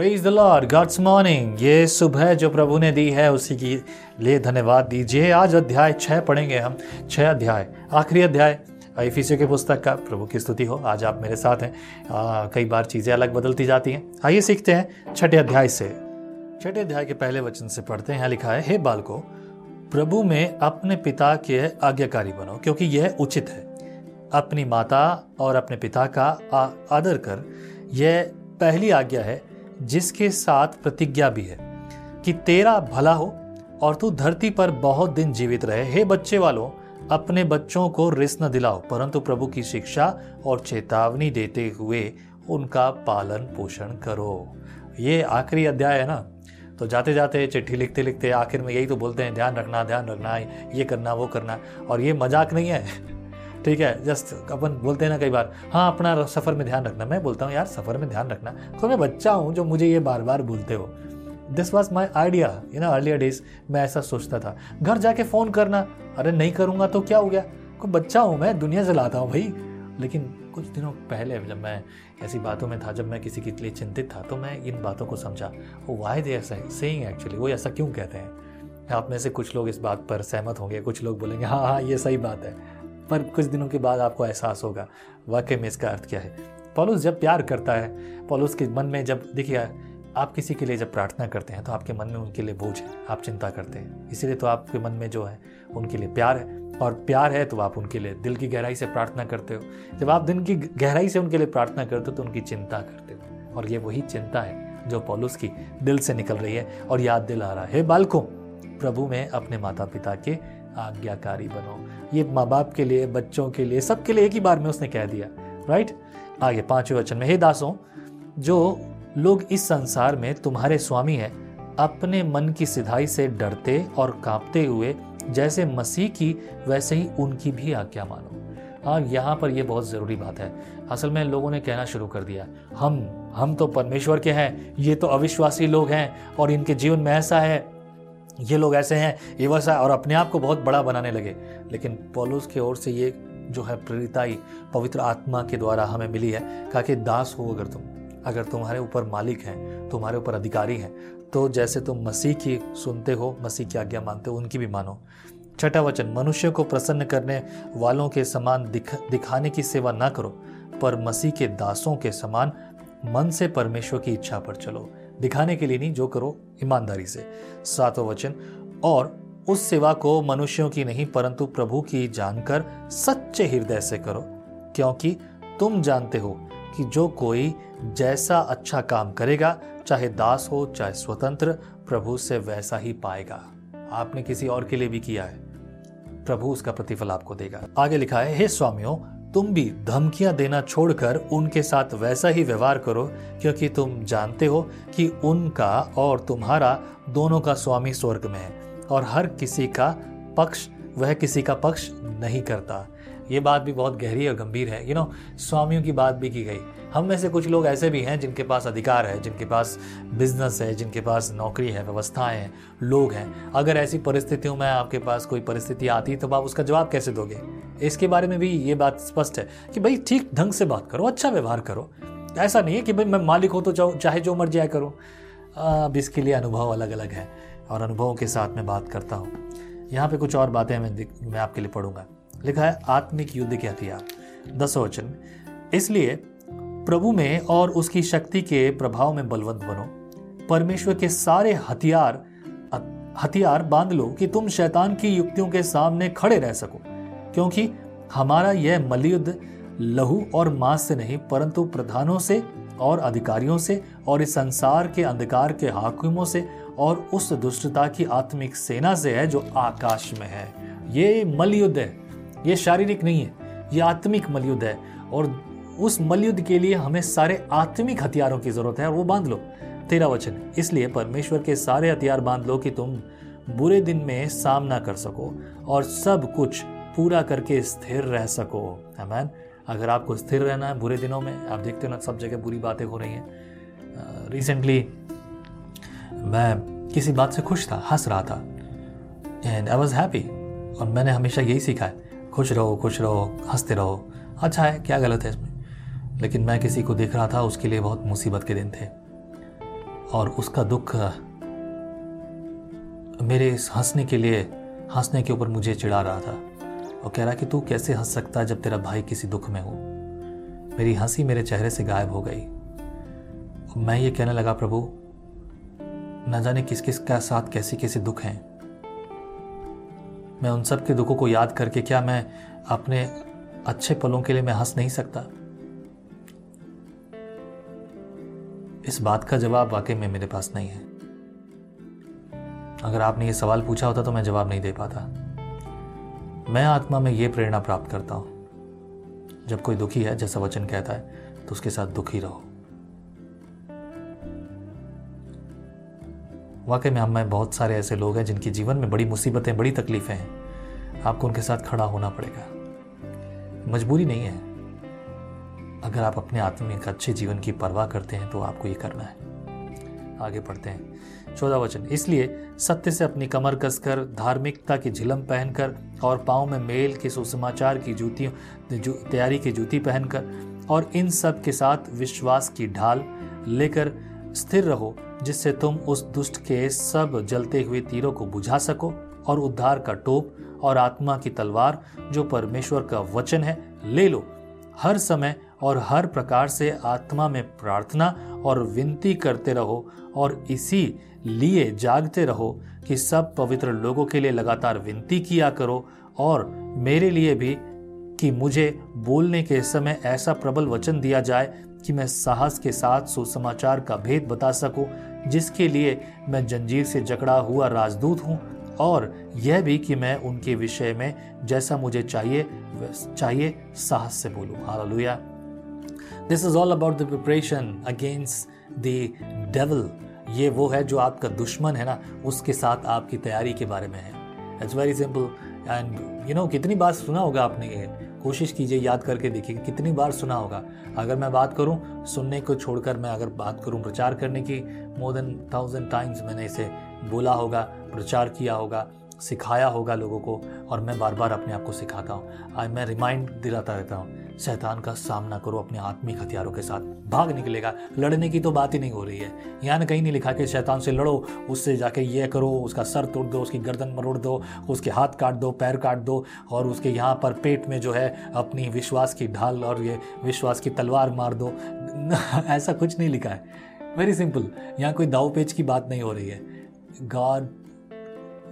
Praise the Lord God's morning ये सुबह जो प्रभु ने दी है उसी की लिए धन्यवाद दीजिए। आज अध्याय छः पढ़ेंगे हम। छः अध्याय। आखिरी अध्याय। इफिसियो की पुस्तक का प्रभु की स्तुति हो। आज आप मेरे साथ हैं। आ, कई बार चीज़ें अलग बदलती जाती हैं। आइए सीखते हैं छठे अध्याय से। छठे अध्याय के पहले वचन से पढ़ते हैं। लिखा है हे बालको प्रभु में अपने पिता के आज्ञाकारी बनो क्योंकि यह उचित है। अपनी माता और अपने पिता का आदर कर। यह पहली आज्ञा है जिसके साथ प्रतिज्ञा भी है कि तेरा भला हो और तू धरती पर बहुत दिन जीवित रहे। हे बच्चे वालों, अपने बच्चों को रिस न दिलाओ, परंतु प्रभु की शिक्षा और चेतावनी देते हुए उनका पालन पोषण करो। ये आखिरी अध्याय है ना? तो जाते जाते चिट्ठी लिखते लिखते आखिर में यही तो बोलते हैं, ध्यान रखना ध्यान रखना, ये करना, वो करना। और ये मज़ाक नहीं है। ठीक है जस्ट अपन बोलते हैं ना कई बार हाँ अपना सफ़र में ध्यान रखना। मैं बोलता हूँ, यार, सफ़र में ध्यान रखना। तो मैं बच्चा हूँ जो मुझे ये बार बार बोलते हो। This was my idea you know earlier days मैं ऐसा सोचता था। घर जाके फ़ोन करना, अरे, नहीं करूँगा तो क्या हो गया? कोई बच्चा हूँ मैं, दुनिया से लाता हूँ भाई। लेकिन कुछ दिनों पहले जब मैं ऐसी बातों में था, जब मैं किसी के लिए चिंतित था तो मैं इन बातों को समझा वो वाई दे ऐसा सेइंग एक्चुअली वो ऐसा क्यों कहते हैं? आप में से कुछ लोग इस बात पर सहमत होंगे, कुछ लोग बोलेंगे हाँ हाँ ये सही बात है। पर कुछ दिनों के बाद आपको एहसास होगा, वाकई में इसका अर्थ क्या है? पॉलुस जब प्यार करता है, पॉलुस के मन में जब, देखिए, आप किसी के लिए जब प्रार्थना करते हैं तो आपके मन में उनके लिए बोझ है, आप चिंता करते हैं। इसीलिए तो आपके मन में जो है, उनके लिए प्यार है। और प्यार है तो आप उनके लिए दिल की गहराई से प्रार्थना करते हो। जब आप दिल की गहराई से उनके लिए प्रार्थना करते हो तो उनकी चिंता करते हो। और ये वही चिंता है, जो पॉलुस की दिल से निकल रही है। और याद दिल आ रहा है बालकों, प्रभु में अपने माता पिता के आज्ञाकारी बनो। ये माँ बाप के लिए, बच्चों के लिए, सबके लिए एक ही बार में उसने कह दिया राइट आगे पाँचवें वचन में, हे दासों, जो लोग इस संसार में तुम्हारे स्वामी हैं, अपने मन की सिधाई से डरते और कांपते हुए, जैसे मसीह की, वैसे ही उनकी भी आज्ञा मानो। हाँ यहाँ पर यह बहुत ज़रूरी बात है। असल में लोगों ने कहना शुरू कर दिया, हम हम तो परमेश्वर के हैं, ये तो अविश्वासी लोग हैं और इनके जीवन में ऐसा है। ये लोग ऐसे हैं ये वैसा और अपने आप को बहुत बड़ा बनाने लगे। लेकिन पॉलुस की ओर से ये जो है प्रेरिताई पवित्र आत्मा के द्वारा हमें मिली है कहा कि दास हो अगर तुम अगर तुम्हारे ऊपर मालिक हैं तुम्हारे ऊपर अधिकारी हैं तो जैसे तुम मसीह की सुनते हो मसीह की आज्ञा मानते हो उनकी भी मानो। छठा वचन मनुष्य को प्रसन्न करने वालों के समान दिख, दिखाने की सेवा ना करो पर मसीह के दासों के समान मन से परमेश्वर की इच्छा पर चलो। दिखाने के लिए नहीं, जो करो ईमानदारी से। सातों वचन, और उस सेवा को मनुष्यों की नहीं, परंतु प्रभु की जानकर सच्चे हृदय से करो, क्योंकि तुम जानते हो कि जो कोई जैसा अच्छा काम करेगा, चाहे दास हो, चाहे स्वतंत्र, प्रभु से वैसा ही पाएगा। आपने किसी और के लिए भी किया है? प्रभु उसका प्रतिफल आपको देगा। आगे लिखा है, हे स्वामियों तुम भी धमकियाँ देना छोड़कर उनके साथ वैसा ही व्यवहार करो, क्योंकि तुम जानते हो कि उनका और तुम्हारा दोनों का स्वामी स्वर्ग में है, और हर किसी का पक्ष, वह किसी का पक्ष नहीं करता। ये बात भी बहुत गहरी और गंभीर है। यू नो स्वामियों की बात भी की गई। हम में से कुछ लोग ऐसे भी हैं जिनके पास अधिकार है, जिनके पास बिज़नेस है, जिनके पास नौकरी है, व्यवस्थाएँ हैं, लोग हैं। अगर ऐसी परिस्थितियों में आपके पास कोई परिस्थिति आती है तो आप उसका जवाब कैसे दोगे? इसके बारे में भी ये बात स्पष्ट है कि भाई ठीक ढंग से बात करो अच्छा व्यवहार करो। ऐसा नहीं है कि भाई मैं मालिक हो तो चाहे जो मर्ज़ी आए करूँ। अब इसके लिए अनुभव अलग अलग है और अनुभवों के साथ मैं बात करता हूँ। यहाँ पे कुछ और बातें मैं मैं आपके लिए पढ़ूँगा। लिखा है, आत्मिक युद्ध के हथियार दस वचन इसलिए प्रभु में और उसकी शक्ति के प्रभाव में बलवंत बनो। परमेश्वर के सारे हथियार हथियार बाँध लो कि तुम शैतान की युक्तियों के सामने खड़े रह सको। क्योंकि हमारा यह मलयुद्ध लहू और मांस से नहीं, परंतु प्रधानों से और अधिकारियों से और इस संसार के अंधकार के हाकिमों से और उस दुष्टता की आत्मिक सेना से है जो आकाश में है। ये मलयुद्ध है। ये शारीरिक नहीं है, ये आत्मिक मलयुद्ध है। और उस मलयुद्ध के लिए हमें सारे आत्मिक हथियारों की ज़रूरत है, और वो बाँध लो। तेरा वचन, इसलिए परमेश्वर के सारे हथियार बाँध लो कि तुम बुरे दिन में सामना कर सको और सब कुछ पूरा करके स्थिर रह सको। है अगर आपको स्थिर रहना है बुरे दिनों में, आप देखते हो ना, सब जगह बुरी बातें हो रही हैं। रिसेंटली मैं किसी बात से खुश था, हंस रहा था। एंड आई वॉज़ हैप्पी और मैंने हमेशा यही सीखा है। खुश रहो खुश रहो, हँसते रहो। अच्छा है, क्या गलत है इसमें? लेकिन मैं किसी को देख रहा था, उसके लिए बहुत मुसीबत के दिन थे। और उसका दुख, मेरे इस हंसने के लिए, हंसने के ऊपर मुझे चिढ़ा रहा था। और कह रहा कि तू कैसे हंस सकता जब तेरा भाई किसी दुख में हो? मेरी हँसी मेरे चेहरे से गायब हो गई। मैं ये कहने लगा, प्रभु, न जाने किस किस का साथ कैसे कैसे दुख हैं। मैं उन सब के दुखों को याद करके क्या मैं अपने अच्छे पलों के लिए मैं हंस नहीं सकता? इस बात का जवाब वाकई में मेरे पास नहीं है। अगर आपने ये सवाल पूछा होता तो मैं जवाब नहीं दे पाता। मैं आत्मा में ये प्रेरणा प्राप्त करता हूँ। जब कोई दुखी है, जैसा वचन कहता है तो उसके साथ दुखी रहो। वाकई में हम में बहुत सारे ऐसे लोग हैं जिनके जीवन में बड़ी मुसीबतें बड़ी तकलीफें हैं। आपको उनके साथ खड़ा होना पड़ेगा। मजबूरी नहीं है। अगर आप अपने आत्मिक अच्छे जीवन की परवाह करते हैं तो आपको ये करना है। आगे पढ़ते हैं। चौदह वचन। इसलिए सत्य से अपनी कमर कसकर धार्मिकता की झिलम पहनकर और पाँव में मेल के सुसमाचार की जूतियों जू, तैयारी की जूती पहनकर और इन सब के साथ विश्वास की ढाल लेकर स्थिर रहो, जिससे तुम उस दुष्ट के सब जलते हुए तीरों को बुझा सको और उद्धार का टोप और आत्मा की तलवार, जो परमेश्वर का वचन है, ले लो। हर समय और हर प्रकार से आत्मा में प्रार्थना और विनती करते रहो और इसी लिए जागते रहो कि सब पवित्र लोगों के लिए लगातार विनती किया करो और मेरे लिए भी कि मुझे बोलने के समय ऐसा प्रबल वचन दिया जाए कि मैं साहस के साथ सुसमाचार का भेद बता सकूँ, जिसके लिए मैं जंजीर से जकड़ा हुआ राजदूत हूँ, और यह भी कि मैं उनके विषय में जैसा मुझे चाहिए चाहिए, साहस से बोलूँ। Hallelujah. This is all about the preparation against the devil ये वो है जो आपका दुश्मन है ना, उसके साथ आपकी तैयारी के बारे में है। It's very simple and you know कितनी बार सुना होगा आपने ये। कोशिश कीजिए याद करके देखिए कि कितनी बार सुना होगा। अगर मैं बात करूँ, सुनने को छोड़कर मैं अगर बात करूँ प्रचार करने की मोर देन थाउज़ेंड टाइम्स मैंने इसे बोला होगा, प्रचार किया होगा, सिखाया होगा लोगों को, और मैं बार बार अपने आप को सिखाता हूँ। मैं रिमाइंड दिलाता रहता हूँ। शैतान का सामना करो अपने आत्मिक हथियारों के साथ। भाग निकलेगा। लड़ने की तो बात ही नहीं हो रही है। यहाँ ने कहीं नहीं लिखा कि शैतान से लड़ो, उससे जाके ये करो, उसका सर तोड़ दो, उसकी गर्दन मरोड़ दो, उसके हाथ काट दो, पैर काट दो, और उसके यहाँ पर पेट में जो है अपनी विश्वास की ढाल और ये विश्वास की तलवार मार दो। ऐसा कुछ नहीं लिखा है। वेरी सिंपल यहाँ कोई दाव पेच की बात नहीं हो रही है। God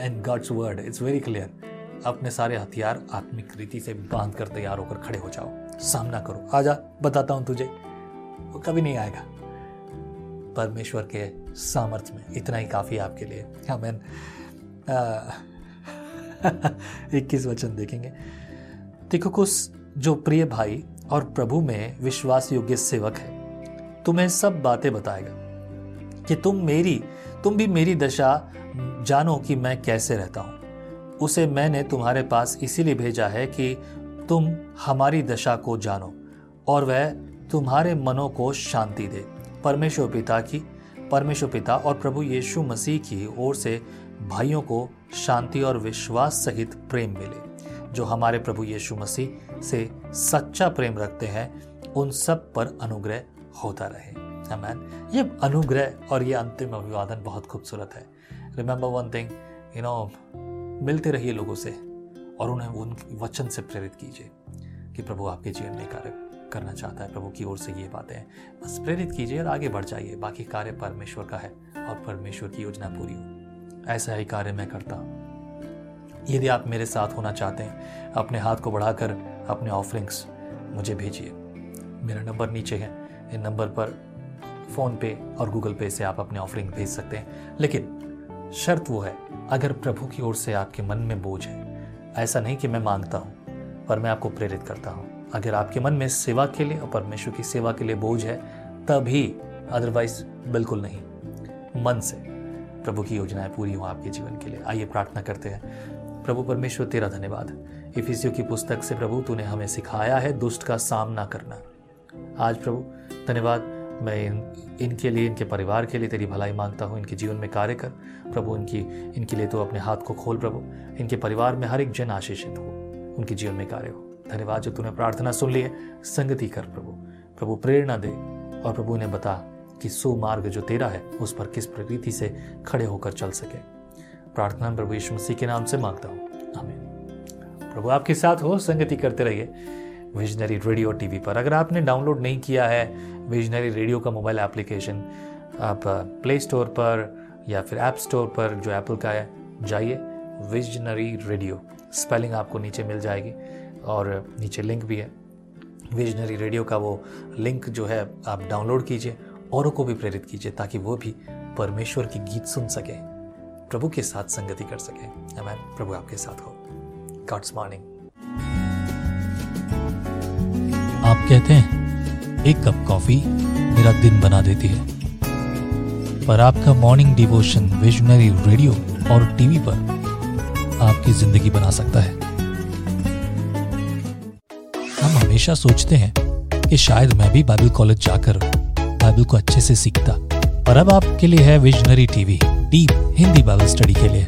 and God's word it's very clear अपने सारे हथियार आत्मिक रीति से बाँध कर तैयार होकर खड़े हो जाओ। सामना करो। आजा, बताता हूँ तुझे। वो कभी नहीं आएगा। परमेश्वर के सामर्थ्य में इतना ही काफ़ी आपके लिए। हमें इक्कीस वचन देखेंगे। तिकुकुस जो प्रिय भाई और प्रभु में विश्वास योग्य सेवक है, तुम्हें सब बातें बताएगा कि तुम मेरी, तुम भी मेरी दशा जानो कि मैं कैसे रहता हूँ। उसे मैंने तुम्हारे पास इसीलिए भेजा है कि तुम हमारी दशा को जानो और वह तुम्हारे मनों को शांति दे। परमेश्वर पिता की, परमेश्वर पिता और प्रभु यीशु मसीह की ओर से भाइयों को शांति और विश्वास सहित प्रेम मिले। जो हमारे प्रभु यीशु मसीह से सच्चा प्रेम रखते हैं, उन सब पर अनुग्रह होता रहे। मैन ये अनुग्रह और ये अंतिम अभिवादन बहुत खूबसूरत है। Remember one thing you know मिलते रहिए लोगों से। और उन्हें उन वचन से प्रेरित कीजिए कि प्रभु आपके जीवन में कार्य करना चाहता है। प्रभु की ओर से ये बातें हैं। बस प्रेरित कीजिए और आगे बढ़ जाइए। बाकी कार्य परमेश्वर का है और परमेश्वर की योजना पूरी हो। ऐसा ही कार्य मैं करता हूँ। यदि आप मेरे साथ होना चाहते हैं, अपने हाथ को बढ़ाकर अपने ऑफरिंग्स मुझे भेजिए। मेरा नंबर नीचे है। इन नंबर पर फ़ोन पे और गूगल पे से आप अपने ऑफरिंग भेज सकते हैं। लेकिन शर्त वो है, अगर प्रभु की ओर से आपके मन में बोझ है ऐसा नहीं कि मैं माँगता हूँ, पर मैं आपको प्रेरित करता हूँ। अगर आपके मन में सेवा के लिए और परमेश्वर की सेवा के लिए बोझ है, तभी अदरवाइज़ बिल्कुल नहीं। मन से। प्रभु की योजनाएँ पूरी हो आपके जीवन के लिए। आइए प्रार्थना करते हैं। प्रभु परमेश्वर, तेरा धन्यवाद। इफिसियों की पुस्तक से प्रभु, तूने हमें सिखाया है दुष्ट का सामना करना। आज प्रभु, धन्यवाद। मैं इन, इनके लिए, इनके परिवार के लिए तेरी भलाई माँगता हूँ। इनके जीवन में कार्य कर। प्रभु, इनकी, इनके लिए तो अपने हाथ को खोल प्रभु। इनके परिवार में हर एक जन आशीषित हो। उनके जीवन में कार्य हो। धन्यवाद जो तूने प्रार्थना सुन ली है। संगति कर प्रभु। प्रभु, प्रेरणा दे। और प्रभु ने बता कि सो मार्ग जो तेरा है, उस पर किस प्रकृति से खड़े होकर चल सके। प्रार्थना प्रभु यीशु मसीह के नाम से माँगता हूँ। हमें प्रभु, आपके साथ हो। संगति करते रहिए। विजनरी रेडियो टीवी पर। अगर आपने डाउनलोड नहीं किया है विजनरी रेडियो का मोबाइल एप्लीकेशन आप प्ले स्टोर पर या फिर ऐप स्टोर पर जो एप्पल का है, जाइए विजनरी रेडियो स्पेलिंग आपको नीचे मिल जाएगी और नीचे लिंक भी है। विजनरी रेडियो का वो लिंक जो है, आप डाउनलोड कीजिए, औरों को भी प्रेरित कीजिए ताकि वो भी परमेश्वर की गीत सुन सके, प्रभु के साथ संगति कर सके। मैं प्रभु आपके साथ हो। गॉड्स मॉर्निंग आप कहते हैं, एक कप कॉफ़ी मेरा दिन बना देती है। पर आपका मॉर्निंग डिवोशन विजनरी रेडियो और टीवी पर आपकी ज़िंदगी बना सकता है। हम हमेशा सोचते हैं कि शायद मैं भी बाइबल कॉलेज जाकर बाइबल को अच्छे से सीखता। पर अब आपके लिए है Visionary TV deep Hindi Bible study के लिए।